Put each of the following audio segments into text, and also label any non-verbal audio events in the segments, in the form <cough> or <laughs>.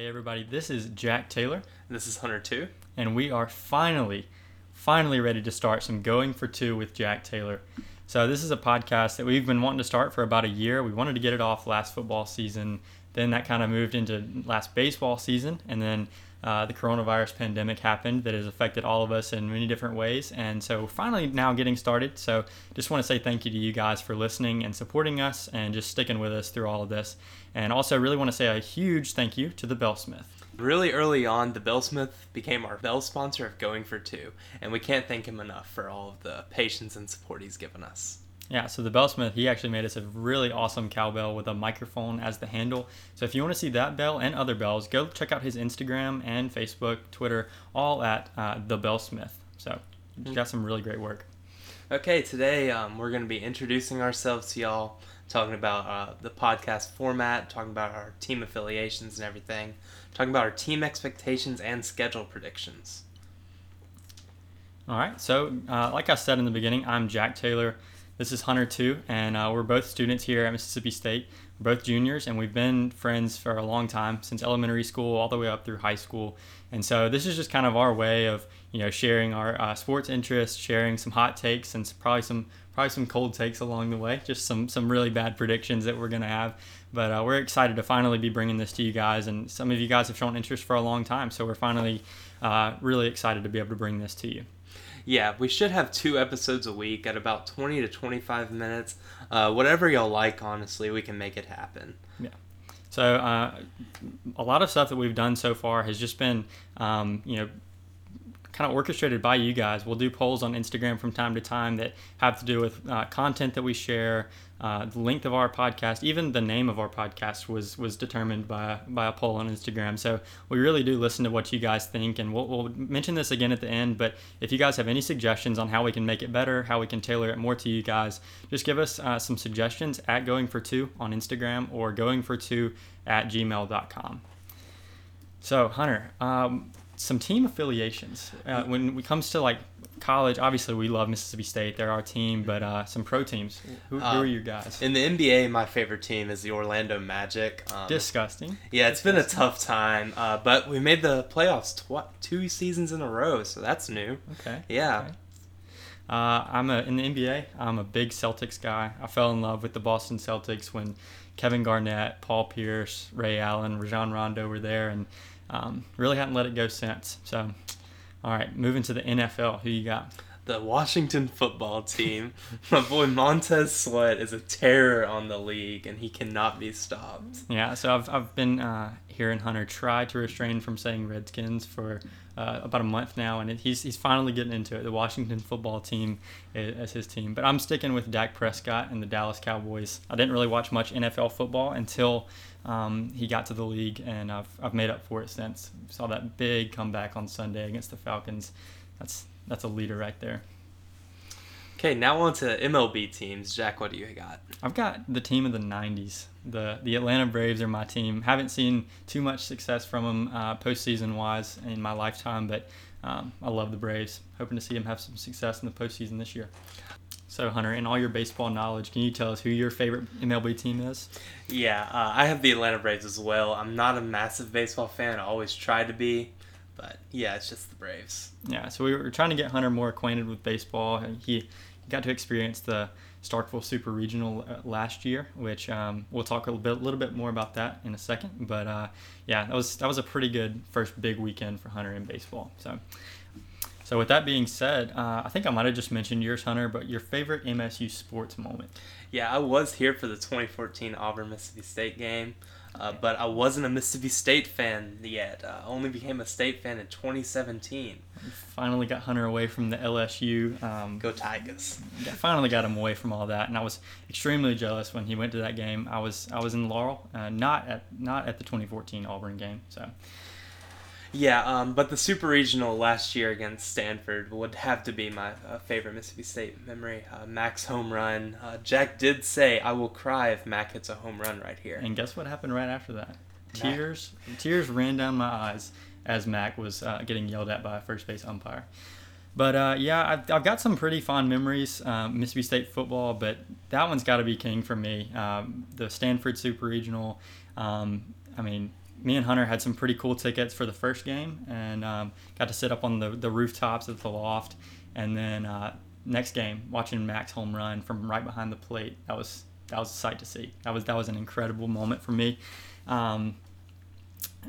Hey everybody, this is Jack Taylor, This is Hunter 2. and we are finally, finally ready to start some Going for Two with Jack Taylor. So this is a podcast that we've been wanting to start for about a year. We wanted to get it off last football season, then that kind of moved into last baseball season, and then uh, the coronavirus pandemic happened that has affected all of us in many different ways. And so finally now getting started. So just want to say thank you to you guys for listening and supporting us and just sticking with us through all of this. And also really want to say a huge thank you to the Bellsmith. Really early on, the Bellsmith became our bell sponsor of Going for Two, and we can't thank him enough for all of the patience and support he's given us. Yeah, so the Bellsmith, he actually made us a really awesome cowbell with a microphone as the handle. So if you want to see that bell and other bells, go check out his Instagram and Facebook, Twitter, all at uh, the Bellsmith. So he's got some really great work. Okay, today um, we're going to be introducing ourselves to y'all, talking about uh, the podcast format, talking about our team affiliations and everything, talking about our team expectations and schedule predictions. All right, so uh, like I said in the beginning, I'm Jack Taylor. This is Hunter too, and uh, we're both students here at Mississippi State. We're both juniors, and we've been friends for a long time, since elementary school all the way up through high school. And so this is just kind of our way of, you know, sharing our uh, sports interests, sharing some hot takes, and probably some probably some cold takes along the way. Just some some really bad predictions that we're gonna have. But uh, we're excited to finally be bringing this to you guys, and some of you guys have shown interest for a long time, so we're finally uh, really excited to be able to bring this to you. Yeah, we should have two episodes a week at about 20 to 25 minutes. Uh, whatever y'all like, honestly, we can make it happen. Yeah. So uh, a lot of stuff that we've done so far has just been, um, you know, kind of orchestrated by you guys. We'll do polls on Instagram from time to time that have to do with uh, content that we share, uh, the length of our podcast, even the name of our podcast was was determined by by a poll on Instagram. So we really do listen to what you guys think, and we'll, we'll mention this again at the end. But if you guys have any suggestions on how we can make it better, how we can tailor it more to you guys, just give us uh, some suggestions at Going for Two on Instagram or Going for Two at gmail.com. So Hunter, um, some team affiliations. Uh, when it comes to like college, obviously we love Mississippi State; they're our team. But uh, some pro teams. Who, who are your guys? In the NBA, my favorite team is the Orlando Magic. Um, Disgusting. Yeah, it's been a tough time, uh, but we made the playoffs tw- two seasons in a row, so that's new. Okay. Yeah. Okay. Uh, I'm a in the NBA. I'm a big Celtics guy. I fell in love with the Boston Celtics when Kevin Garnett, Paul Pierce, Ray Allen, Rajon Rondo were there, and um, really hadn't let it go since. So, all right, moving to the NFL. Who you got? The Washington football team. <laughs> my boy Montez Sweat is a terror on the league, and he cannot be stopped. Yeah, so I've, I've been uh, hearing Hunter try to restrain from saying Redskins for uh, about a month now, and it, he's, he's finally getting into it. The Washington football team is, as his team. But I'm sticking with Dak Prescott and the Dallas Cowboys. I didn't really watch much NFL football until um, he got to the league, and I've, I've made up for it since. Saw that big comeback on Sunday against the Falcons. That's, that's a leader right there. Okay, now on to MLB teams. Jack, what do you got? I've got the team of the '90s. the The Atlanta Braves are my team. Haven't seen too much success from them uh, postseason wise in my lifetime, but um, I love the Braves. Hoping to see them have some success in the postseason this year. So, Hunter, in all your baseball knowledge, can you tell us who your favorite MLB team is? Yeah, uh, I have the Atlanta Braves as well. I'm not a massive baseball fan. I always try to be, but yeah, it's just the Braves. Yeah, so we were trying to get Hunter more acquainted with baseball. he got to experience the Starkville Super Regional uh, last year, which um, we'll talk a little bit, little bit more about that in a second. But uh, yeah, that was that was a pretty good first big weekend for Hunter in baseball. So, so with that being said, uh, I think I might have just mentioned yours, Hunter, but your favorite MSU sports moment. Yeah, I was here for the 2014 Auburn Mississippi State game, uh, but I wasn't a Mississippi State fan yet. I only became a state fan in 2017. We finally got Hunter away from the LSU. Um, Go Tigers! Yeah, finally got him away from all that, and I was extremely jealous when he went to that game. I was I was in Laurel, uh, not at not at the 2014 Auburn game. So Yeah, um, but the Super Regional last year against Stanford would have to be my uh, favorite Mississippi State memory. Uh, Mac's home run. Uh, Jack did say, "I will cry if Mac hits a home run right here." and guess what happened right after that? Mac. Tears tears ran down my eyes as Mac was uh, getting yelled at by a first base umpire. But uh, yeah, I've, I've got some pretty fond memories. Um, Mississippi State football, but that one's got to be king for me. Um, the Stanford Super Regional. Um, I mean, me and Hunter had some pretty cool tickets for the first game, and um, got to sit up on the the rooftops of the loft, and then uh, next game watching Max home run from right behind the plate. That was that was a sight to see. That was that was an incredible moment for me. Um,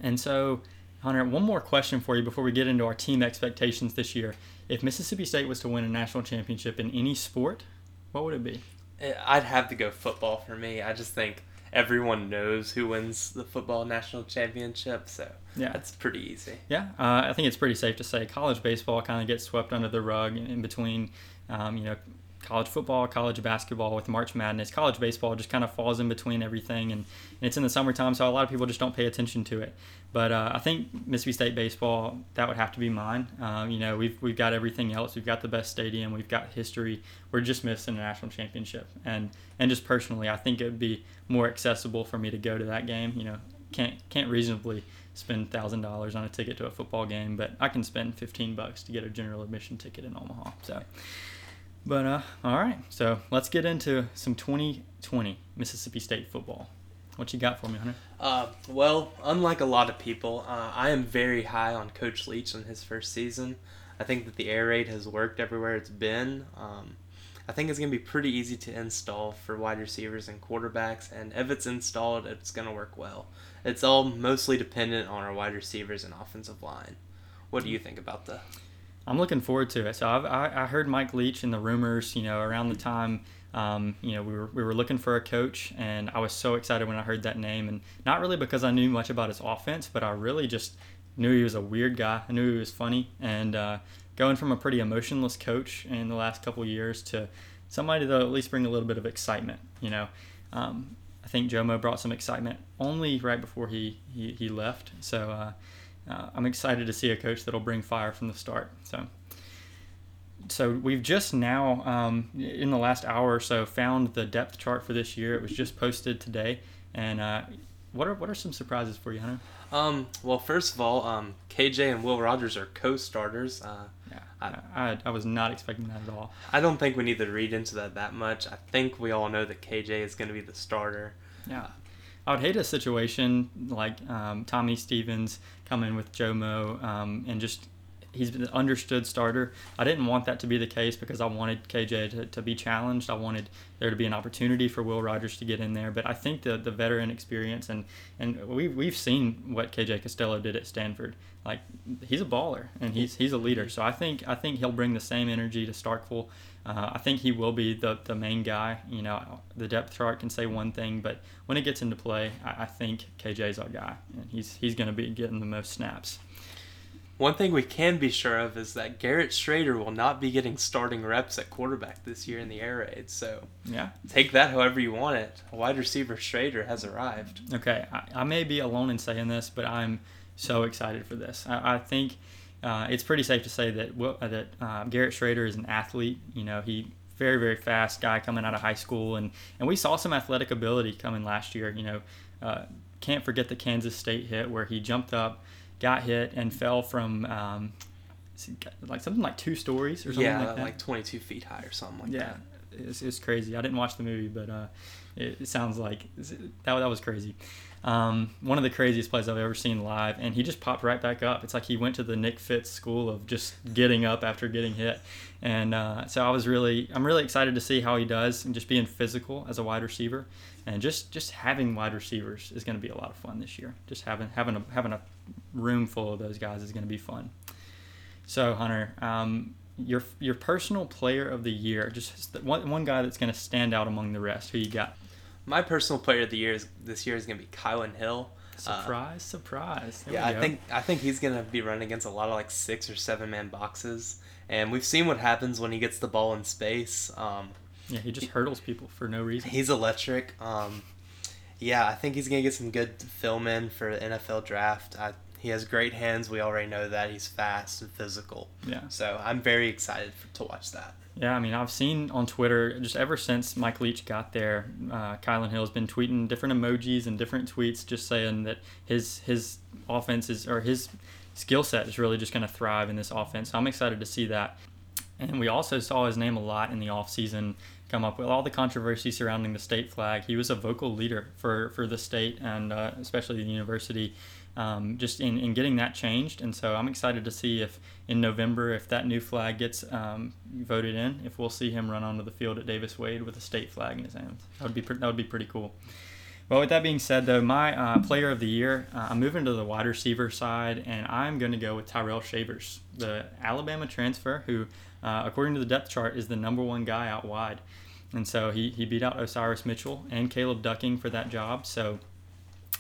and so, Hunter, one more question for you before we get into our team expectations this year. If Mississippi State was to win a national championship in any sport, what would it be? Eh, I'd have to go football for me. I just think everyone knows who wins the football national championship, so yeah, it's pretty easy. Yeah, uh, I think it's pretty safe to say college baseball kind of gets swept under the rug in between, um, you know, college football, college basketball with March Madness. College baseball just kind of falls in between everything, and, and it's in the summertime, so a lot of people just don't pay attention to it. But uh, I think Mississippi State baseball that would have to be mine. Um, you know, we've we've got everything else. We've got the best stadium. We've got history. We're just missing a national championship, and and just personally, I think it would be more accessible for me to go to that game. You know, can't can't reasonably spend thousand dollars on a ticket to a football game, but I can spend fifteen bucks to get a general admission ticket in Omaha. So. But uh, all right, so let's get into some 2020 Mississippi State football. What you got for me, Hunter? Uh, well, unlike a lot of people, uh, I am very high on Coach Leach in his first season. I think that the air raid has worked everywhere it's been. Um, I think it's going to be pretty easy to install for wide receivers and quarterbacks, and if it's installed, it's going to work well. It's all mostly dependent on our wide receivers and offensive line. What do you think about the I'm looking forward to it. So I've, i I heard Mike Leach in the rumors, you know, around the time, um, you know, we were, we were looking for a coach, and I was so excited when I heard that name, and not really because I knew much about his offense, but I really just knew he was a weird guy. I knew he was funny, and uh, going from a pretty emotionless coach in the last couple years to somebody that at least bring a little bit of excitement, you know. Um, I think Jomo brought some excitement only right before he, he, he left. So, uh, uh, I'm excited to see a coach that'll bring fire from the start. So, so we've just now, um, in the last hour or so, found the depth chart for this year. It was just posted today, and uh, what are what are some surprises for you, Hunter? Um, well, first of all, um, KJ and Will Rogers are co-starters. Uh, yeah, I, I, I, was not expecting that at all. I don't think we need to read into that that much. I think we all know that KJ is going to be the starter. Yeah. I would hate a situation like um, Tommy Stevens coming with Jomo um, and just he's an understood starter. I didn't want that to be the case because I wanted KJ to, to be challenged. I wanted there to be an opportunity for Will Rogers to get in there. But I think the, the veteran experience and, and we, we've seen what KJ Costello did at Stanford. Like he's a baller and he's he's a leader. So I think I think he'll bring the same energy to Starkville uh, I think he will be the, the main guy. You know, the depth chart can say one thing, but when it gets into play, I, I think KJ's our guy, and he's he's going to be getting the most snaps. One thing we can be sure of is that Garrett Shrader will not be getting starting reps at quarterback this year in the air raid. So yeah, take that however you want it. Wide receiver Shrader has arrived. Okay, I, I may be alone in saying this, but I'm so excited for this. I, I think uh, it's pretty safe to say that uh, that uh, Garrett Shrader is an athlete. You know, he very very fast guy coming out of high school, and and we saw some athletic ability coming last year. You know, uh, can't forget the Kansas State hit where he jumped up, got hit, and fell from. Um, like something like two stories or something yeah, like that. like 22 feet high or something like yeah, that. Yeah, it's, it's crazy. I didn't watch the movie, but uh, it, it sounds like that, that was crazy. Um, one of the craziest plays I've ever seen live, and he just popped right back up. It's like he went to the Nick Fitz school of just getting up after getting hit, and uh, so I was really, I'm really excited to see how he does, and just being physical as a wide receiver, and just just having wide receivers is going to be a lot of fun this year. Just having having a having a room full of those guys is going to be fun. So Hunter, um, your your personal player of the year, just one one guy that's going to stand out among the rest. Who you got? my personal player of the year is, this year is going to be Kylan Hill. Surprise, uh, surprise. There yeah, I think I think he's going to be running against a lot of like six or seven man boxes, and we've seen what happens when he gets the ball in space. Um, yeah, he just hurdles people for no reason. He's electric. Um, yeah, I think he's going to get some good film in for the NFL draft. I, he has great hands. We already know that. He's fast and physical. Yeah. So I'm very excited for, to watch that. Yeah, I mean, I've seen on Twitter just ever since Mike Leach got there, uh, Kylan Hill has been tweeting different emojis and different tweets, just saying that his his offense is or his skill set is really just going to thrive in this offense. So I'm excited to see that. And we also saw his name a lot in the offseason come up with all the controversy surrounding the state flag. He was a vocal leader for, for the state and uh, especially the university um, just in, in getting that changed. And so I'm excited to see if in November, if that new flag gets um, voted in, if we'll see him run onto the field at Davis Wade with a state flag in his hands. That would be that would be pretty cool. Well, with that being said, though, my uh, player of the year, uh, I'm moving to the wide receiver side, and I'm going to go with Tyrell Shavers, the Alabama transfer, who, uh, according to the depth chart, is the number one guy out wide. And so he, he beat out Osirus Mitchell and Caleb Ducking for that job. So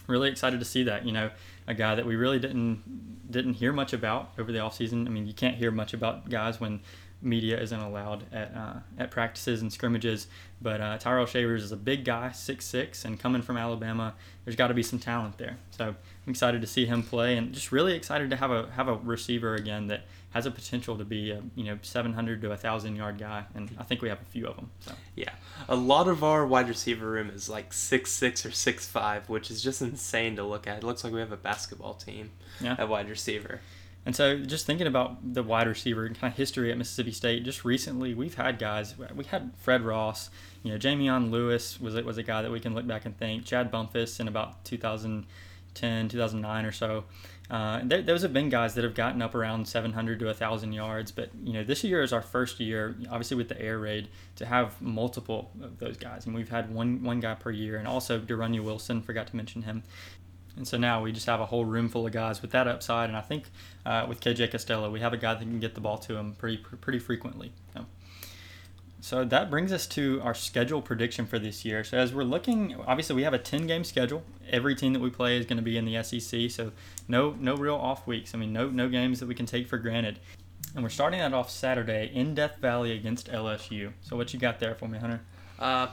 really excited to see that. You know, a guy that we really didn't didn't hear much about over the offseason. I mean, you can't hear much about guys when media isn't allowed at uh, at practices and scrimmages. But uh, Tyrell Shavers is a big guy, six six, and coming from Alabama, there's got to be some talent there. So I'm excited to see him play, and just really excited to have a have a receiver again that has a potential to be a you know 700 to 1,000 yard guy, and I think we have a few of them. So. Yeah, a lot of our wide receiver room is like six six or six five, which is just insane to look at. It looks like we have a basketball team yeah. at wide receiver. And so, just thinking about the wide receiver kind of history at Mississippi State, just recently we've had guys. We had Fred Ross, you know, Jameon Lewis was was a guy that we can look back and think. Chad Bumphis in about 2010, 2009 or so. Uh, th- those have been guys that have gotten up around 700 to 1,000 yards. But you know, this year is our first year, obviously with the air raid, to have multiple of those guys, and we've had one one guy per year, and also De'Runnya Wilson. Forgot to mention him. And so now we just have a whole room full of guys with that upside. And I think uh, with KJ Costello, we have a guy that can get the ball to him pretty pretty frequently. So. So that brings us to our schedule prediction for this year. So as we're looking, obviously we have a 10 game schedule. Every team that we play is going to be in the SEC. So no no real off weeks. I mean no no games that we can take for granted. And we're starting that off Saturday in Death Valley against LSU. So what you got there for me, Hunter? Uh,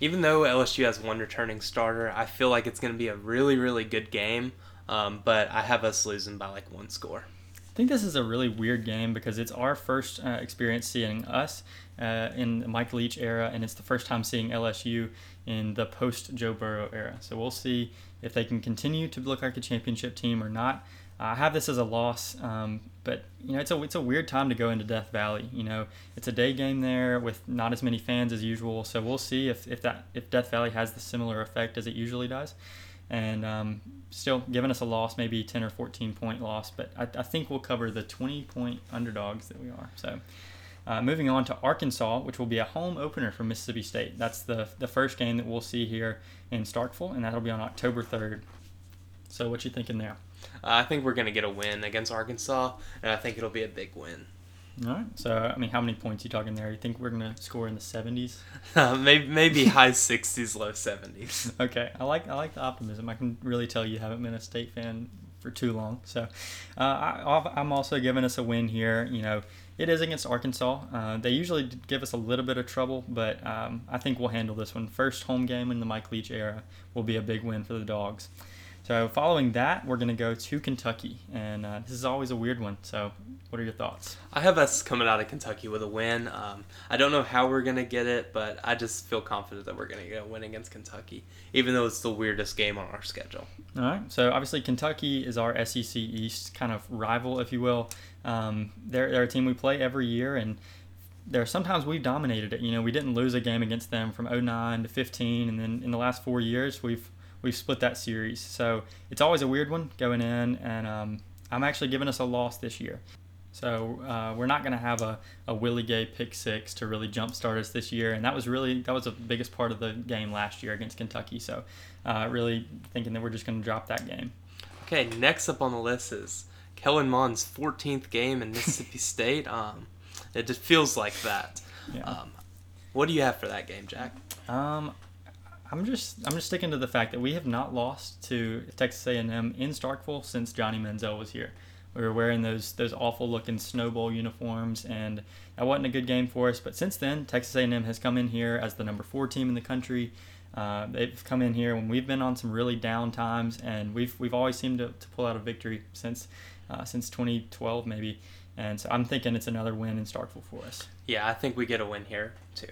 even though LSU has one returning starter, I feel like it's going to be a really, really good game. Um, but I have us losing by like one score. I think this is a really weird game because it's our first uh, experience seeing us uh, in the Mike Leach era, and it's the first time seeing LSU in the post Joe Burrow era. So we'll see if they can continue to look like a championship team or not. I have this as a loss, um, but you know it's a it's a weird time to go into Death Valley. You know it's a day game there with not as many fans as usual. So we'll see if, if that if Death Valley has the similar effect as it usually does, and um, still giving us a loss, maybe ten or fourteen point loss. But I, I think we'll cover the twenty point underdogs that we are. So. Uh, moving on to Arkansas, which will be a home opener for Mississippi State. That's the the first game that we'll see here in Starkville, and that'll be on October 3rd. So, what you thinking there? Uh, I think we're going to get a win against Arkansas, and I think it'll be a big win. All right. So, I mean, how many points are you talking there? You think we're going to score in the 70s? <laughs> Uh, maybe maybe high 60s, low 70s. <laughs> Okay. I like I like the optimism. I can really tell you haven't been a state fan for too long. So, uh, I, I'm also giving us a win here. You know, it is against Arkansas. Uh, they usually give us a little bit of trouble, but um, I think we'll handle this one. First home game in the Mike Leach era will be a big win for the Dogs. So following that, we're going to go to Kentucky, and uh, this is always a weird one. So, what are your thoughts? I have us coming out of Kentucky with a win. Um, I don't know how we're going to get it, but I just feel confident that we're going to get a win against Kentucky, even though it's the weirdest game on our schedule. All right. So obviously Kentucky is our SEC East kind of rival, if you will. Um, they're they're a team we play every year, and there sometimes we've dominated it. You know, we didn't lose a game against them from 09 to 15, and then in the last four years we've we've split that series. So it's always a weird one going in, and um, I'm actually giving us a loss this year. So uh, we're not going to have a, a Willie Gay pick six to really jumpstart us this year, and that was really that was the biggest part of the game last year against Kentucky. So uh, really thinking that we're just going to drop that game. Okay, next up on the list is Kellen Mond's 14th game in Mississippi <laughs> State. Um, it just feels like that. Yeah. Um, what do you have for that game, Jack? Um, I'm just I'm just sticking to the fact that we have not lost to Texas A&M in Starkville since Johnny Manziel was here. We were wearing those those awful looking snowball uniforms, and that wasn't a good game for us. But since then, Texas A&M has come in here as the number four team in the country. Uh, they've come in here when we've been on some really down times, and we've we've always seemed to, to pull out a victory since uh, since 2012 maybe. And so I'm thinking it's another win in Starkville for us. Yeah, I think we get a win here too.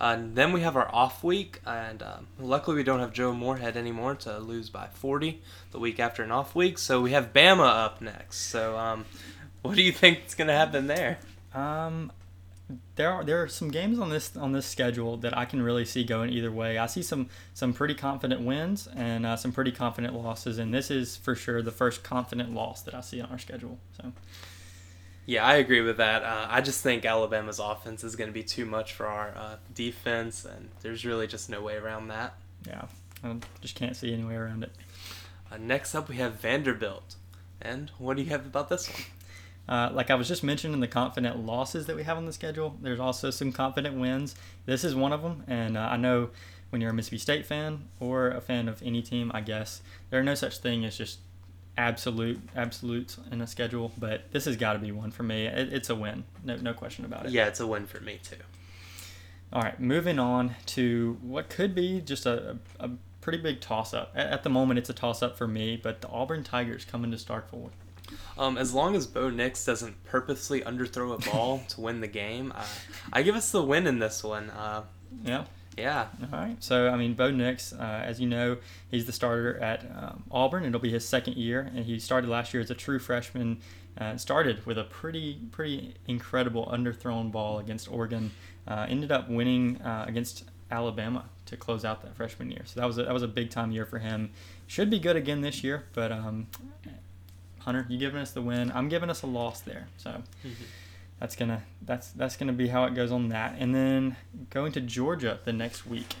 Then we have our off week, and um, luckily we don't have Joe Moorhead anymore to lose by 40 the week after an off week. So we have Bama up next. So um, what do you think is going to happen there? Um, there are there are some games on this on this schedule that I can really see going either way. I see some some pretty confident wins and uh, some pretty confident losses, and this is for sure the first confident loss that I see on our schedule. So. Yeah, I agree with that. Uh, I just think Alabama's offense is going to be too much for our uh, defense, and there's really just no way around that. Yeah, I just can't see any way around it. Uh, next up, we have Vanderbilt. And what do you have about this one? Uh, like I was just mentioning the confident losses that we have on the schedule, there's also some confident wins. This is one of them, and uh, I know when you're a Mississippi State fan or a fan of any team, I guess there are no such thing as just absolute absolutes in a schedule, but this has got to be one for me. It, it's a win, no no question about it. Yeah, it's a win for me too. All right, moving on to what could be just a, a, pretty big toss up. At, at, the moment, it's a toss up for me, but the Auburn Tigers coming to Starkville. Um, as long as Bo Nix doesn't purposely underthrow a ball <laughs> to win the game, uh, I give us the win in this one. Uh, yeah. Yeah. All right. So, I mean, Bo Nix, uh, as you know, he's the starter at um, Auburn. It'll be his second year, and he started last year as a true freshman. Uh, started with a pretty, pretty incredible underthrown ball against Oregon. Uh, ended up winning uh, against Alabama to close out that freshman year. So that was a, that was a big time year for him. Should be good again this year, but um, Hunter, you giving us the win. I'm giving us a loss there. So. That's gonna that's that's gonna be how it goes on that. And then going to Georgia the next week.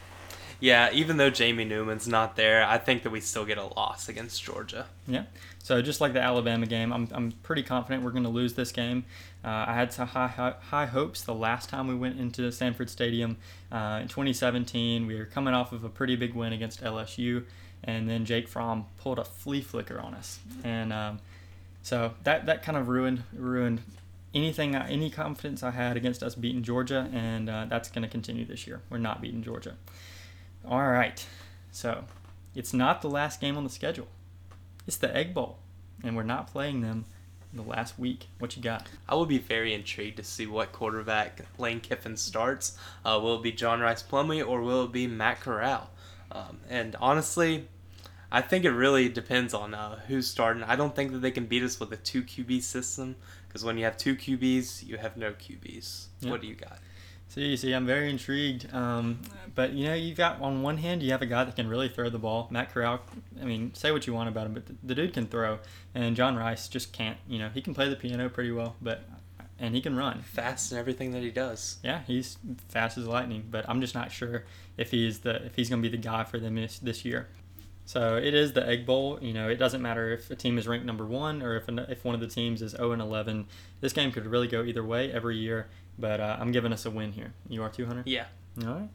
Yeah, even though Jamie Newman's not there, I think that we still get a loss against Georgia. Yeah. So just like the Alabama game, I'm, I'm pretty confident we're going to lose this game. Uh, I had some high, high, high hopes the last time we went into Sanford Stadium uh, in 2017. We were coming off of a pretty big win against LSU, and then Jake Fromm pulled a flea flicker on us, and um, so that that kind of ruined ruined anything, any confidence I had against us beating Georgia, and uh, that's going to continue this year. We're not beating Georgia. All right, so it's not the last game on the schedule. It's the Egg Bowl, and we're not playing them the last week. What you got? I will be very intrigued to see what quarterback Lane Kiffin starts. Uh, will it be John Rice Plumlee or will it be Matt Corral? Um, and honestly, I think it really depends on uh, who's starting. I don't think that they can beat us with a two QB system because when you have two QBs, you have no QBs. Yep. What do you got? See, see, I'm very intrigued. Um, but you know, you got on one hand, you have a guy that can really throw the ball. Matt Corral. I mean, say what you want about him, but the, the dude can throw, and John Rice just can't. You know, he can play the piano pretty well, but and he can run fast in everything that he does. Yeah, he's fast as lightning. But I'm just not sure if he's the if he's going to be the guy for them this, this year. So it is the Egg Bowl. You know, it doesn't matter if a team is ranked number one or if if one of the teams is 0 and 11. This game could really go either way every year. But uh, I'm giving us a win here. You are 200. Yeah. All right.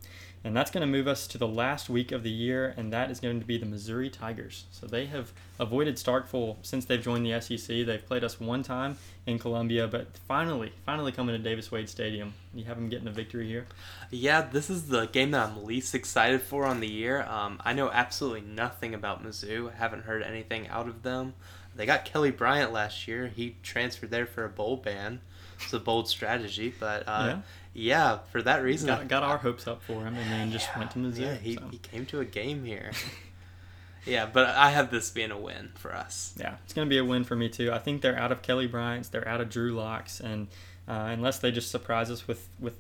And that's going to move us to the last week of the year, and that is going to be the Missouri Tigers. So they have avoided Starkville since they've joined the SEC. They've played us one time in Columbia, but finally, finally coming to Davis Wade Stadium. You have them getting a victory here? Yeah, this is the game that I'm least excited for on the year. Um, I know absolutely nothing about Mizzou. I haven't heard anything out of them. They got Kelly Bryant last year. He transferred there for a bowl ban. It's a bold strategy, but uh, yeah yeah, for that reason, got, got our hopes up for him, and then just yeah, went to Missouri. Yeah, he, so. he came to a game here. <laughs> yeah, but I have this being a win for us. Yeah, it's going to be a win for me too. I think they're out of Kelly Bryant's, they're out of Drew Locks, and uh, unless they just surprise us with with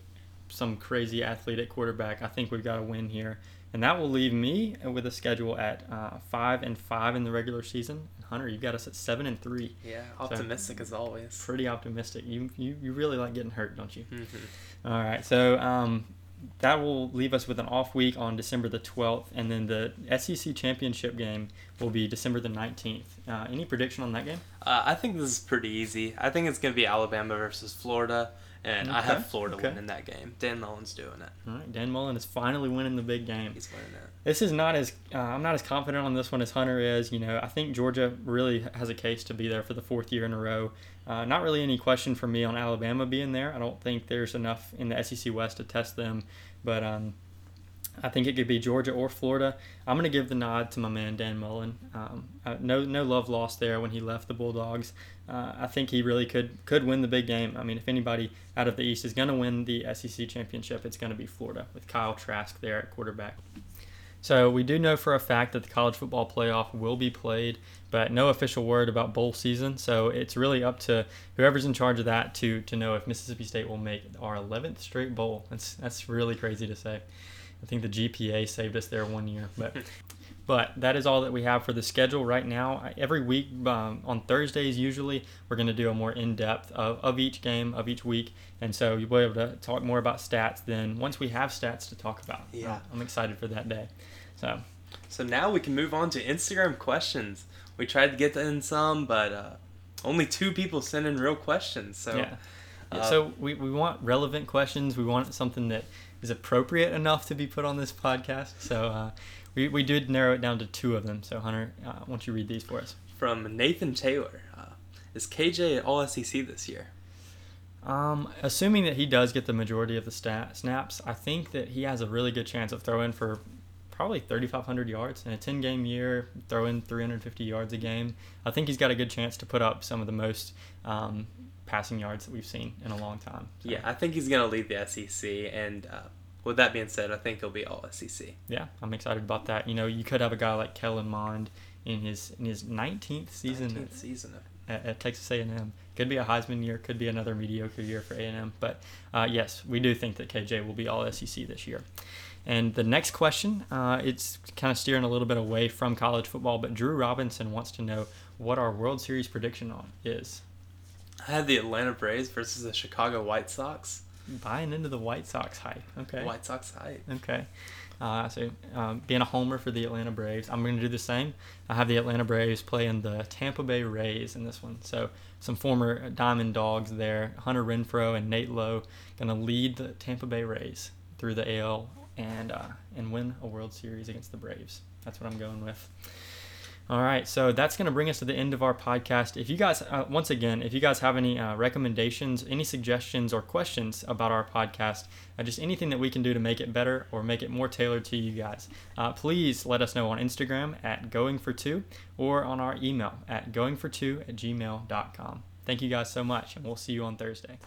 some crazy athlete at quarterback, I think we've got a win here, and that will leave me with a schedule at uh, five and five in the regular season. Hunter, you've got us at seven and three. Yeah, optimistic so, as always. Pretty optimistic. You, you you really like getting hurt, don't you? Mm-hmm. All right, so um, that will leave us with an off week on December the 12th, and then the SEC championship game will be December the 19th. Uh, any prediction on that game? Uh, I think this is pretty easy. I think it's going to be Alabama versus Florida. And okay. I have Florida okay. winning that game. Dan Mullen's doing it. All right, Dan Mullen is finally winning the big game. He's winning it. This is not as uh, I'm not as confident on this one as Hunter is. You know, I think Georgia really has a case to be there for the fourth year in a row. Uh, not really any question for me on Alabama being there. I don't think there's enough in the SEC West to test them, but um, I think it could be Georgia or Florida. I'm going to give the nod to my man Dan Mullen. Um, no, no love lost there when he left the Bulldogs. Uh, I think he really could could win the big game. I mean, if anybody out of the East is going to win the SEC championship, it's going to be Florida with Kyle Trask there at quarterback. So we do know for a fact that the college football playoff will be played, but no official word about bowl season. So it's really up to whoever's in charge of that to to know if Mississippi State will make our 11th straight bowl. That's that's really crazy to say. I think the GPA saved us there one year, but <laughs> but that is all that we have for the schedule right now. Every week um, on Thursdays, usually we're going to do a more in depth of, of each game of each week, and so you'll be able to talk more about stats. Then once we have stats to talk about, Yeah. I'm excited for that day. So So now we can move on to Instagram questions. We tried to get in some, but uh, only two people sent in real questions. So yeah. Uh, so we, we want relevant questions. We want something that is appropriate enough to be put on this podcast. So uh, we, we did narrow it down to two of them. So Hunter, uh, why don't you read these for us? from Nathan Taylor, uh, is KJ at All SEC this year? Um, assuming that he does get the majority of the stat, snaps, I think that he has a really good chance of throwing for probably 3,500 yards in a 10 game year, throwing 350 yards a game. I think he's got a good chance to put up some of the most um, passing yards that we've seen in a long time. So, Yeah, I think he's going to lead the SEC. And uh, with that being said, I think he'll be All SEC. yeah, I'm excited about that. You know, you could have a guy like Kellen Mond in his in his 19th season 19th season of at, at Texas A&M. Could be a Heisman year, could be another mediocre year for A&M. But uh, yes, we do think that KJ will be all SEC this year. And the next question, uh, it's kind of steering a little bit away from college football, but Drew Robinson wants to know what our World Series prediction on is. I had the Atlanta Braves versus the Chicago White Sox. Buying into the White Sox hype. Okay. White Sox hype. Okay. Uh, so, um, being a homer for the Atlanta Braves, I'm going to do the same. I have the Atlanta Braves playing the Tampa Bay Rays in this one. So, some former Diamond Dogs there, Hunter Renfroe and Nate Lowe, going to lead the Tampa Bay Rays through the AL and uh, and win a World Series against the Braves. That's what I'm going with. All right, so that's going to bring us to the end of our podcast. If you guys, uh, once again, if you guys have any uh, recommendations, any suggestions, or questions about our podcast, uh, just anything that we can do to make it better or make it more tailored to you guys, uh, please let us know on Instagram at going for two or on our email at going for two at gmail.com. Thank you guys so much, and we'll see you on Thursday.